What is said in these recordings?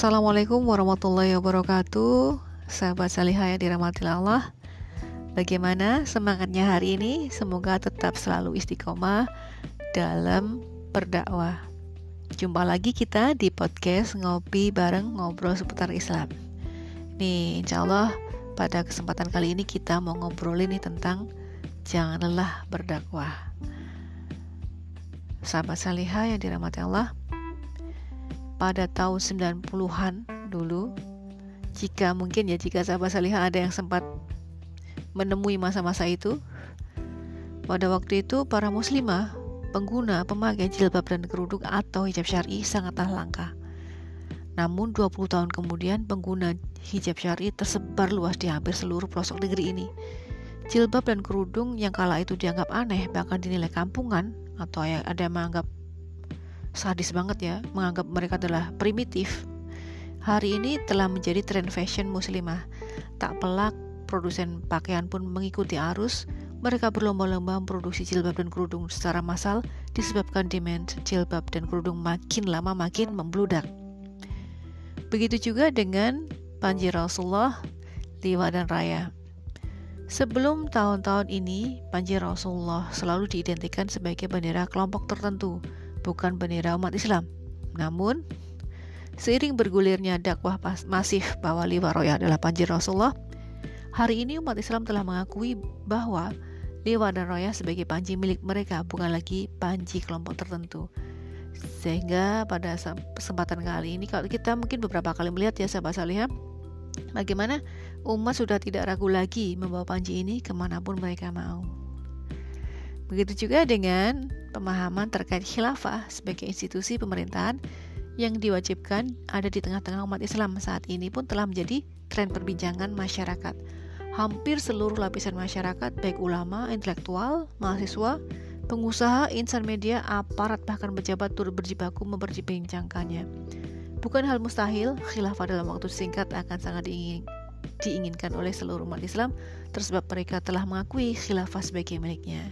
Assalamualaikum warahmatullahi wabarakatuh. Sahabat salihah yang dirahmati Allah. Bagaimana semangatnya hari ini? Semoga tetap selalu istiqomah dalam berdakwah. Jumpa lagi kita di podcast Ngopi Bareng Ngobrol Seputar Islam. Nih insya Allah pada kesempatan kali ini kita mau ngobrolin nih tentang Jangan lelah berdakwah. Sahabat salihah yang dirahmati Allah pada tahun 90-an dulu. Jika mungkin ya jika sahabat salihah ada yang sempat menemui masa-masa itu. Pada waktu itu para muslimah pengguna pemakai jilbab dan kerudung atau hijab syar'i sangatlah langka namun 20 tahun kemudian pengguna hijab syar'i tersebar luas di hampir seluruh pelosok negeri ini. Jilbab dan kerudung yang kala itu dianggap aneh bahkan dinilai kampungan atau ada yang menganggap sadis banget ya menganggap mereka adalah primitif. Hari ini telah menjadi tren fashion muslimah. Tak pelak produsen pakaian pun mengikuti arus. Mereka berlomba-lomba memproduksi jilbab dan kerudung secara massal disebabkan demand jilbab dan kerudung makin lama makin membludak. Begitu juga dengan Panji Rasulullah, Liwa dan Raya. Sebelum tahun-tahun ini, Panji Rasulullah selalu diidentikan sebagai bendera kelompok tertentu, bukan bendera umat Islam. Namun, seiring bergulirnya dakwah masif bahwa Liwaroya adalah panji Rasulullah, hari ini umat Islam telah mengakui bahwa Liwa dan Roya sebagai panji milik mereka bukan lagi panji kelompok tertentu. Sehingga pada kesempatan kali ini kalau kita mungkin beberapa kali melihat ya sahabat salihah Bagaimana umat sudah tidak ragu lagi membawa panji ini ke mana pun mereka mau. Begitu juga dengan pemahaman terkait khilafah sebagai institusi pemerintahan yang diwajibkan ada di tengah-tengah umat Islam saat ini pun telah menjadi tren perbincangan masyarakat. Hampir seluruh lapisan masyarakat, baik ulama, intelektual, mahasiswa, pengusaha, insan media, aparat, bahkan pejabat turut berjibaku memperbincangkannya. Bukan hal mustahil, khilafah dalam waktu singkat akan sangat diingin, diinginkan oleh seluruh umat Islam, tersebab mereka telah mengakui khilafah sebagai miliknya.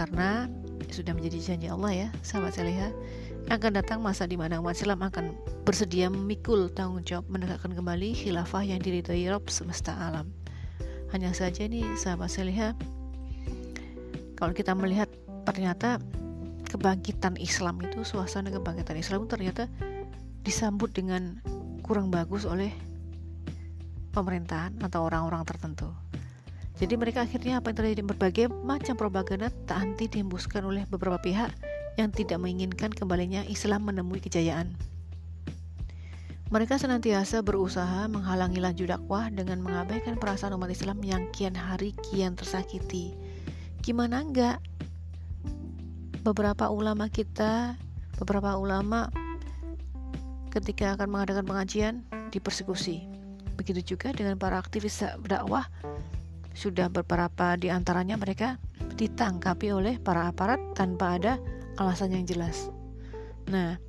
Karena sudah menjadi janji Allah ya sahabat seleha akan datang masa di mana umat Islam akan bersedia memikul tanggung jawab menegakkan kembali khilafah yang diridhoi Rob semesta alam. Hanya saja nih sahabat seleha kalau kita melihat ternyata kebangkitan Islam itu suasana kebangkitan Islam ternyata disambut dengan kurang bagus oleh pemerintahan atau orang-orang tertentu. Jadi mereka akhirnya apa yang terjadi berbagai macam propaganda tak henti dihembuskan oleh beberapa pihak yang tidak menginginkan kembalinya Islam menemui kejayaan. Mereka senantiasa berusaha menghalangi laju dakwah dengan mengabaikan perasaan umat Islam yang kian hari kian tersakiti. Gimana enggak? Beberapa ulama kita, beberapa ulama ketika akan mengadakan pengajian dipersekusi. Begitu juga dengan para aktivis dakwah sudah beberapa di antaranya mereka ditangkapi oleh para aparat tanpa ada alasan yang jelas. Nah,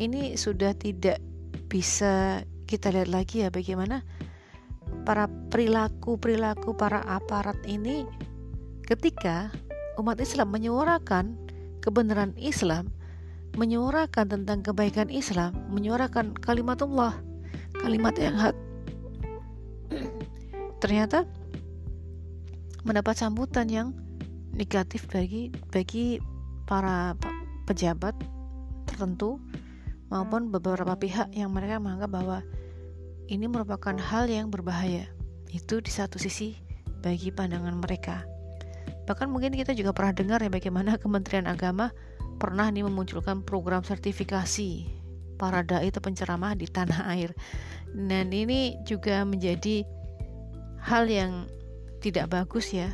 ini sudah tidak bisa kita lihat lagi ya bagaimana para perilaku-perilaku para aparat ini ketika umat Islam menyuarakan kebenaran Islam, menyuarakan tentang kebaikan Islam, menyuarakan kalimatullah, kalimat yang hak. Ternyata mendapat sambutan yang negatif bagi bagi para pejabat tertentu maupun beberapa pihak yang mereka menganggap bahwa ini merupakan hal yang berbahaya. Itu di satu sisi bagi pandangan mereka. Bahkan mungkin kita juga pernah dengar ya bagaimana Kementerian Agama pernah nih memunculkan program sertifikasi para dai atau penceramah di tanah air. Dan ini juga menjadi hal yang tidak bagus ya.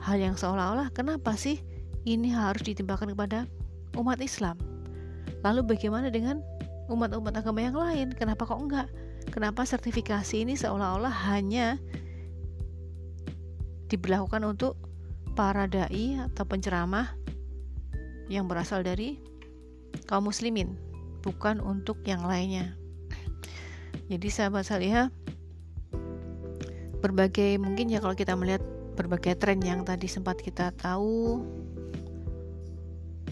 Hal yang seolah-olah kenapa sih ini harus ditimpakan kepada umat Islam? Lalu bagaimana dengan umat-umat agama yang lain? Kenapa kok enggak? Kenapa sertifikasi ini seolah-olah hanya diberlakukan untuk para dai atau penceramah yang berasal dari kaum muslimin, bukan untuk yang lainnya. Jadi sahabat salihah berbagai mungkin ya kalau kita melihat berbagai tren yang tadi sempat kita tahu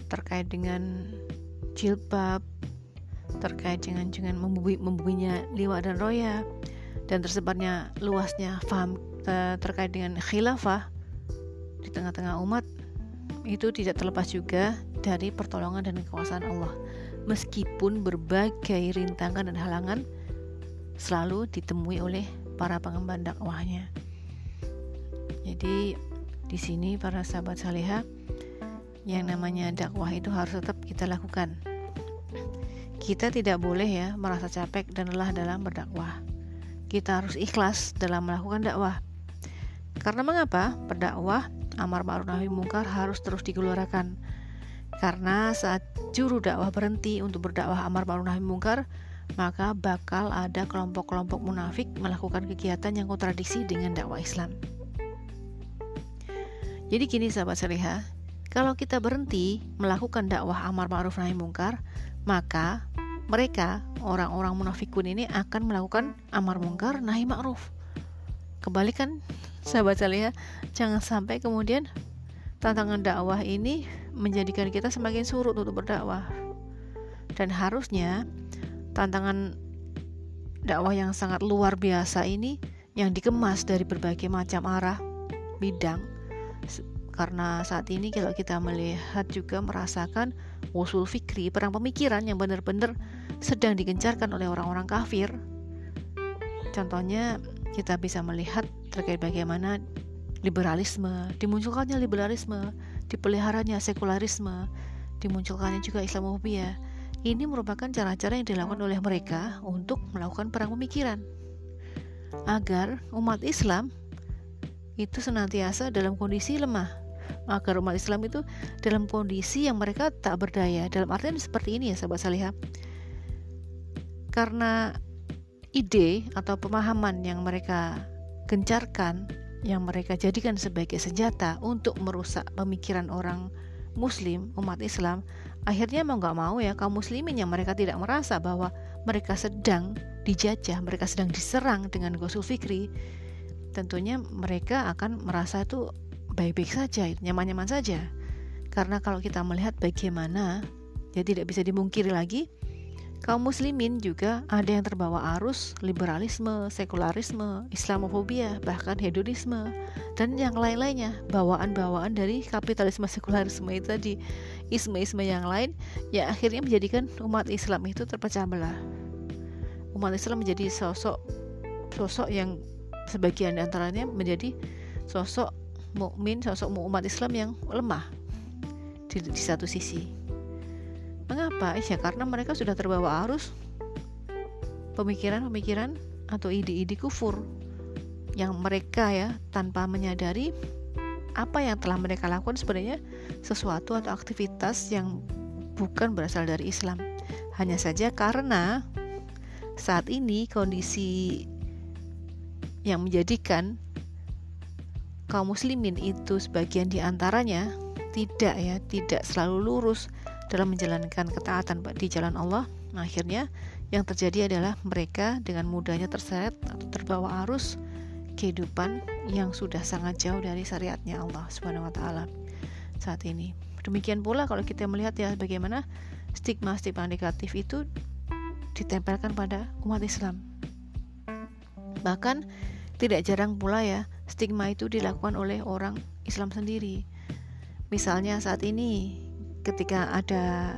terkait dengan jilbab, terkait dengan dengan membuminya liwa dan roya dan tersebarnya luasnya faham terkait dengan khilafah di tengah-tengah umat itu tidak terlepas juga dari pertolongan dan kekuasaan Allah. Meskipun berbagai rintangan dan halangan selalu ditemui oleh para pengemban dakwahnya jadi di sini para sahabat salihah yang namanya dakwah itu harus tetap kita lakukan kita tidak boleh ya merasa capek dan lelah dalam berdakwah. Kita harus ikhlas dalam melakukan dakwah. Karena mengapa? Berdakwah amar ma'ruf nahi mungkar harus terus digelorakan. Karena saat juru dakwah berhenti untuk berdakwah amar ma'ruf nahi mungkar, maka bakal ada kelompok-kelompok munafik melakukan kegiatan yang kontradiksi dengan dakwah Islam. Jadi gini sahabat seliha, kalau kita berhenti melakukan dakwah amar ma'ruf nahi mungkar, maka mereka orang-orang munafikun ini akan melakukan amar mungkar nahi ma'ruf kebalikan sahabat saya jangan sampai kemudian tantangan dakwah ini menjadikan kita semakin surut untuk berdakwah dan harusnya tantangan dakwah yang sangat luar biasa ini yang dikemas dari berbagai macam arah bidang karena saat ini kalau kita melihat juga merasakan usul fikri perang pemikiran yang benar-benar sedang digencarkan oleh orang-orang kafir. Contohnya kita bisa melihat terkait bagaimana liberalisme, dimunculkannya liberalisme, dipeliharanya sekularisme, dimunculkannya juga Islamophobia. Ini merupakan cara-cara yang dilakukan oleh mereka untuk melakukan perang pemikiran. Agar umat Islam itu senantiasa dalam kondisi lemah. Agar umat Islam itu dalam kondisi yang mereka tak berdaya. Dalam artian seperti ini ya sahabat salihah. Karena ide atau pemahaman yang mereka gencarkan, yang mereka jadikan sebagai senjata untuk merusak pemikiran orang Muslim, umat Islam, akhirnya mau nggak mau ya kaum Muslimin yang mereka tidak merasa bahwa mereka sedang dijajah, mereka sedang diserang dengan gosul fikri, tentunya mereka akan merasa itu baik-baik saja, nyaman-nyaman saja. Karena kalau kita melihat bagaimana, ya tidak bisa dimungkiri lagi kaum muslimin juga ada yang terbawa arus liberalisme, sekularisme, islamofobia, bahkan hedonisme dan yang lain-lainnya, bawaan-bawaan dari kapitalisme sekularisme itu tadi, isme-isme yang lain yang akhirnya menjadikan umat Islam itu terpecah belah. Umat Islam menjadi sosok sosok yang sebagian antaranya menjadi sosok mukmin, sosok umat Islam yang lemah di, di satu sisi. Mengapa? Ya karena mereka sudah terbawa arus pemikiran-pemikiran atau ide-ide kufur yang mereka ya tanpa menyadari apa yang telah mereka lakukan sebenarnya sesuatu atau aktivitas yang bukan berasal dari Islam. Hanya saja karena saat ini kondisi yang menjadikan kaum muslimin itu sebagian di antaranya tidak ya tidak selalu lurus dalam menjalankan ketaatan di jalan Allah, nah, akhirnya yang terjadi adalah mereka dengan mudahnya terseret atau terbawa arus kehidupan yang sudah sangat jauh dari syariatnya Allah Subhanahu wa taala saat ini. Demikian pula kalau kita melihat ya bagaimana stigma-stigma negatif itu ditempelkan pada umat Islam. Bahkan tidak jarang pula ya stigma itu dilakukan oleh orang Islam sendiri. Misalnya saat ini ketika ada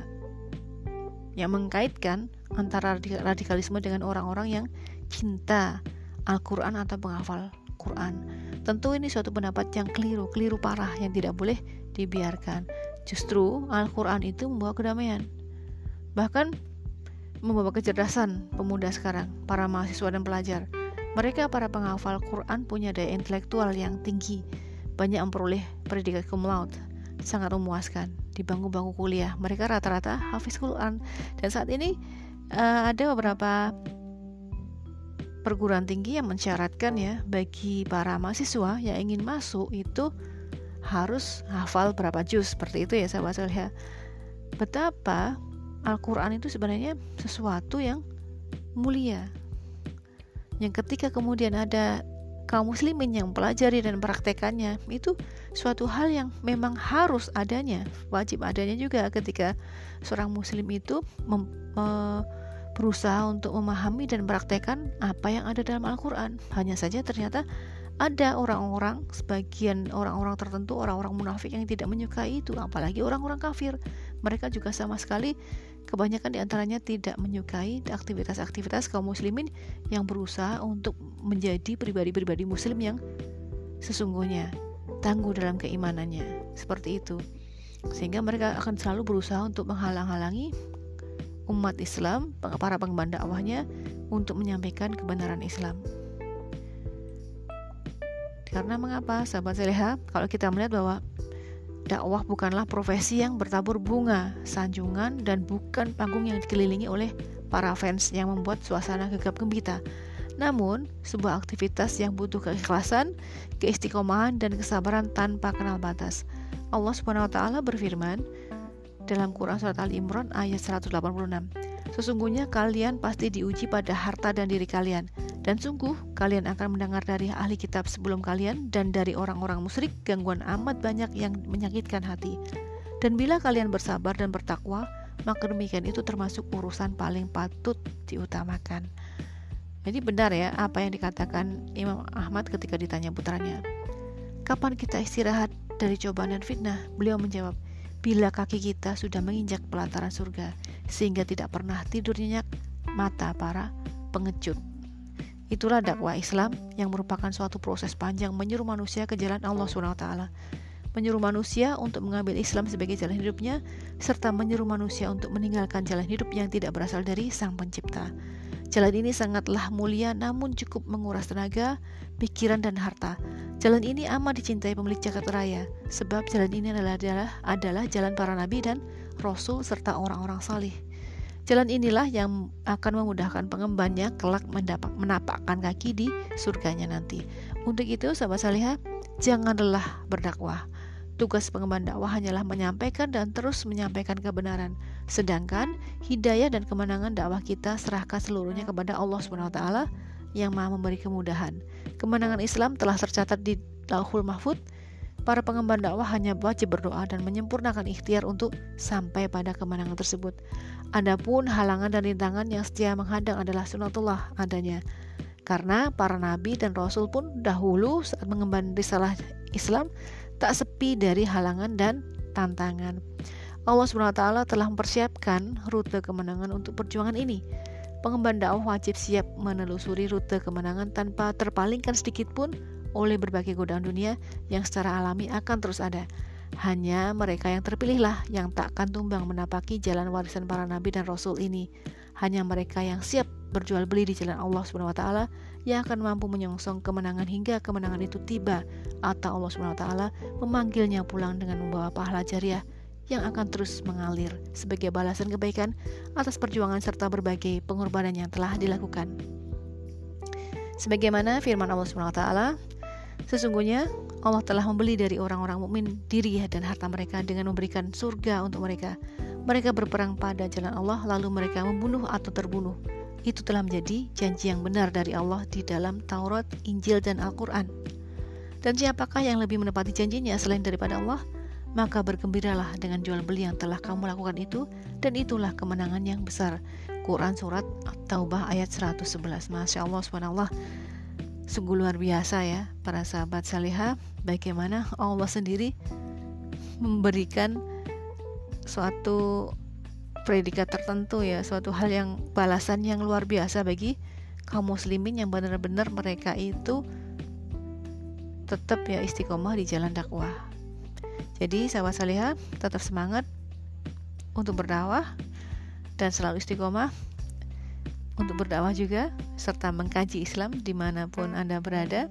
yang mengkaitkan antara radikalisme dengan orang-orang yang cinta Al-Quran atau penghafal Quran. Tentu ini suatu pendapat yang keliru, keliru parah yang tidak boleh dibiarkan. Justru Al-Quran itu membawa kedamaian. Bahkan membawa kecerdasan pemuda sekarang, para mahasiswa dan pelajar. Mereka para penghafal Quran punya daya intelektual yang tinggi, banyak memperoleh predikat cum laude, sangat memuaskan di bangku-bangku kuliah. Mereka rata-rata hafiz Quran dan saat ini uh, ada beberapa perguruan tinggi yang mensyaratkan ya bagi para mahasiswa yang ingin masuk itu harus hafal berapa juz seperti itu ya sahabat saya. Betapa Al-Quran itu sebenarnya sesuatu yang mulia. Yang ketika kemudian ada kaum muslimin yang pelajari dan praktekannya itu suatu hal yang memang harus adanya, wajib adanya juga ketika seorang muslim itu berusaha untuk memahami dan praktekkan apa yang ada dalam Al-Quran. Hanya saja ternyata ada orang-orang, sebagian orang-orang tertentu, orang-orang munafik yang tidak menyukai itu, apalagi orang-orang kafir. Mereka juga sama sekali kebanyakan di antaranya tidak menyukai aktivitas-aktivitas kaum muslimin yang berusaha untuk menjadi pribadi-pribadi muslim yang sesungguhnya tangguh dalam keimanannya. Seperti itu. Sehingga mereka akan selalu berusaha untuk menghalang-halangi umat Islam, para pengemban dakwahnya untuk menyampaikan kebenaran Islam. Karena mengapa, sahabat seleha? Kalau kita melihat bahwa dakwah bukanlah profesi yang bertabur bunga, sanjungan, dan bukan panggung yang dikelilingi oleh para fans yang membuat suasana gegap gembita. Namun, sebuah aktivitas yang butuh keikhlasan, keistiqomahan, dan kesabaran tanpa kenal batas. Allah Subhanahu wa taala berfirman, dalam Quran Surat Al Imran ayat 186. Sesungguhnya kalian pasti diuji pada harta dan diri kalian, dan sungguh kalian akan mendengar dari ahli kitab sebelum kalian dan dari orang-orang musyrik gangguan amat banyak yang menyakitkan hati. Dan bila kalian bersabar dan bertakwa, maka demikian itu termasuk urusan paling patut diutamakan. Jadi benar ya apa yang dikatakan Imam Ahmad ketika ditanya putranya. Kapan kita istirahat dari cobaan dan fitnah? Beliau menjawab, bila kaki kita sudah menginjak pelataran surga sehingga tidak pernah tidur nyenyak mata para pengecut. Itulah dakwah Islam yang merupakan suatu proses panjang menyuruh manusia ke jalan Allah SWT menyuruh manusia untuk mengambil Islam sebagai jalan hidupnya, serta menyuruh manusia untuk meninggalkan jalan hidup yang tidak berasal dari Sang Pencipta. Jalan ini sangatlah mulia namun cukup menguras tenaga, pikiran, dan harta. Jalan ini amat dicintai pemilik jagat raya, sebab jalan ini adalah, adalah, adalah jalan para nabi dan rasul serta orang-orang salih. Jalan inilah yang akan memudahkan pengembannya kelak mendapat menapakkan kaki di surganya nanti. Untuk itu, sahabat salihah, janganlah berdakwah. Tugas pengemban dakwah hanyalah menyampaikan dan terus menyampaikan kebenaran. Sedangkan hidayah dan kemenangan dakwah kita serahkan seluruhnya kepada Allah Subhanahu wa taala yang maha memberi kemudahan. Kemenangan Islam telah tercatat di Lauhul Mahfud. Para pengemban dakwah hanya wajib berdoa dan menyempurnakan ikhtiar untuk sampai pada kemenangan tersebut. Adapun halangan dan rintangan yang setia menghadang adalah sunatullah adanya. Karena para nabi dan rasul pun dahulu saat mengemban risalah Islam tak sepi dari halangan dan tantangan. Allah SWT telah mempersiapkan rute kemenangan untuk perjuangan ini. Pengemban dakwah wajib siap menelusuri rute kemenangan tanpa terpalingkan sedikit pun oleh berbagai godaan dunia yang secara alami akan terus ada. Hanya mereka yang terpilihlah yang takkan tumbang menapaki jalan warisan para nabi dan rasul ini. Hanya mereka yang siap berjual beli di jalan Allah SWT yang akan mampu menyongsong kemenangan hingga kemenangan itu tiba atau Allah SWT memanggilnya pulang dengan membawa pahala jariah yang akan terus mengalir sebagai balasan kebaikan atas perjuangan serta berbagai pengorbanan yang telah dilakukan. Sebagaimana firman Allah SWT, sesungguhnya Allah telah membeli dari orang-orang mukmin diri dan harta mereka dengan memberikan surga untuk mereka. Mereka berperang pada jalan Allah lalu mereka membunuh atau terbunuh. Itu telah menjadi janji yang benar dari Allah di dalam Taurat, Injil, dan Al-Quran. Dan siapakah yang lebih menepati janjinya selain daripada Allah? maka bergembiralah dengan jual beli yang telah kamu lakukan itu dan itulah kemenangan yang besar. Quran surat Taubah ayat 111. Masya Allah subhanallah. Sungguh luar biasa ya para sahabat salihah bagaimana Allah sendiri memberikan suatu predikat tertentu ya, suatu hal yang balasan yang luar biasa bagi kaum muslimin yang benar-benar mereka itu tetap ya istiqomah di jalan dakwah jadi sahabat salihah tetap semangat untuk berdakwah dan selalu istiqomah untuk berdakwah juga serta mengkaji Islam di mana pun Anda berada.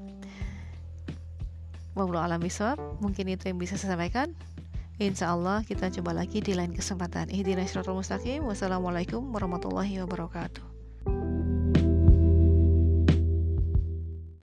Wallahu alam. Mungkin itu yang bisa saya sampaikan. Insya Allah kita coba lagi di lain kesempatan. Ihdinas siratal mustaqim. Wassalamualaikum warahmatullahi wabarakatuh.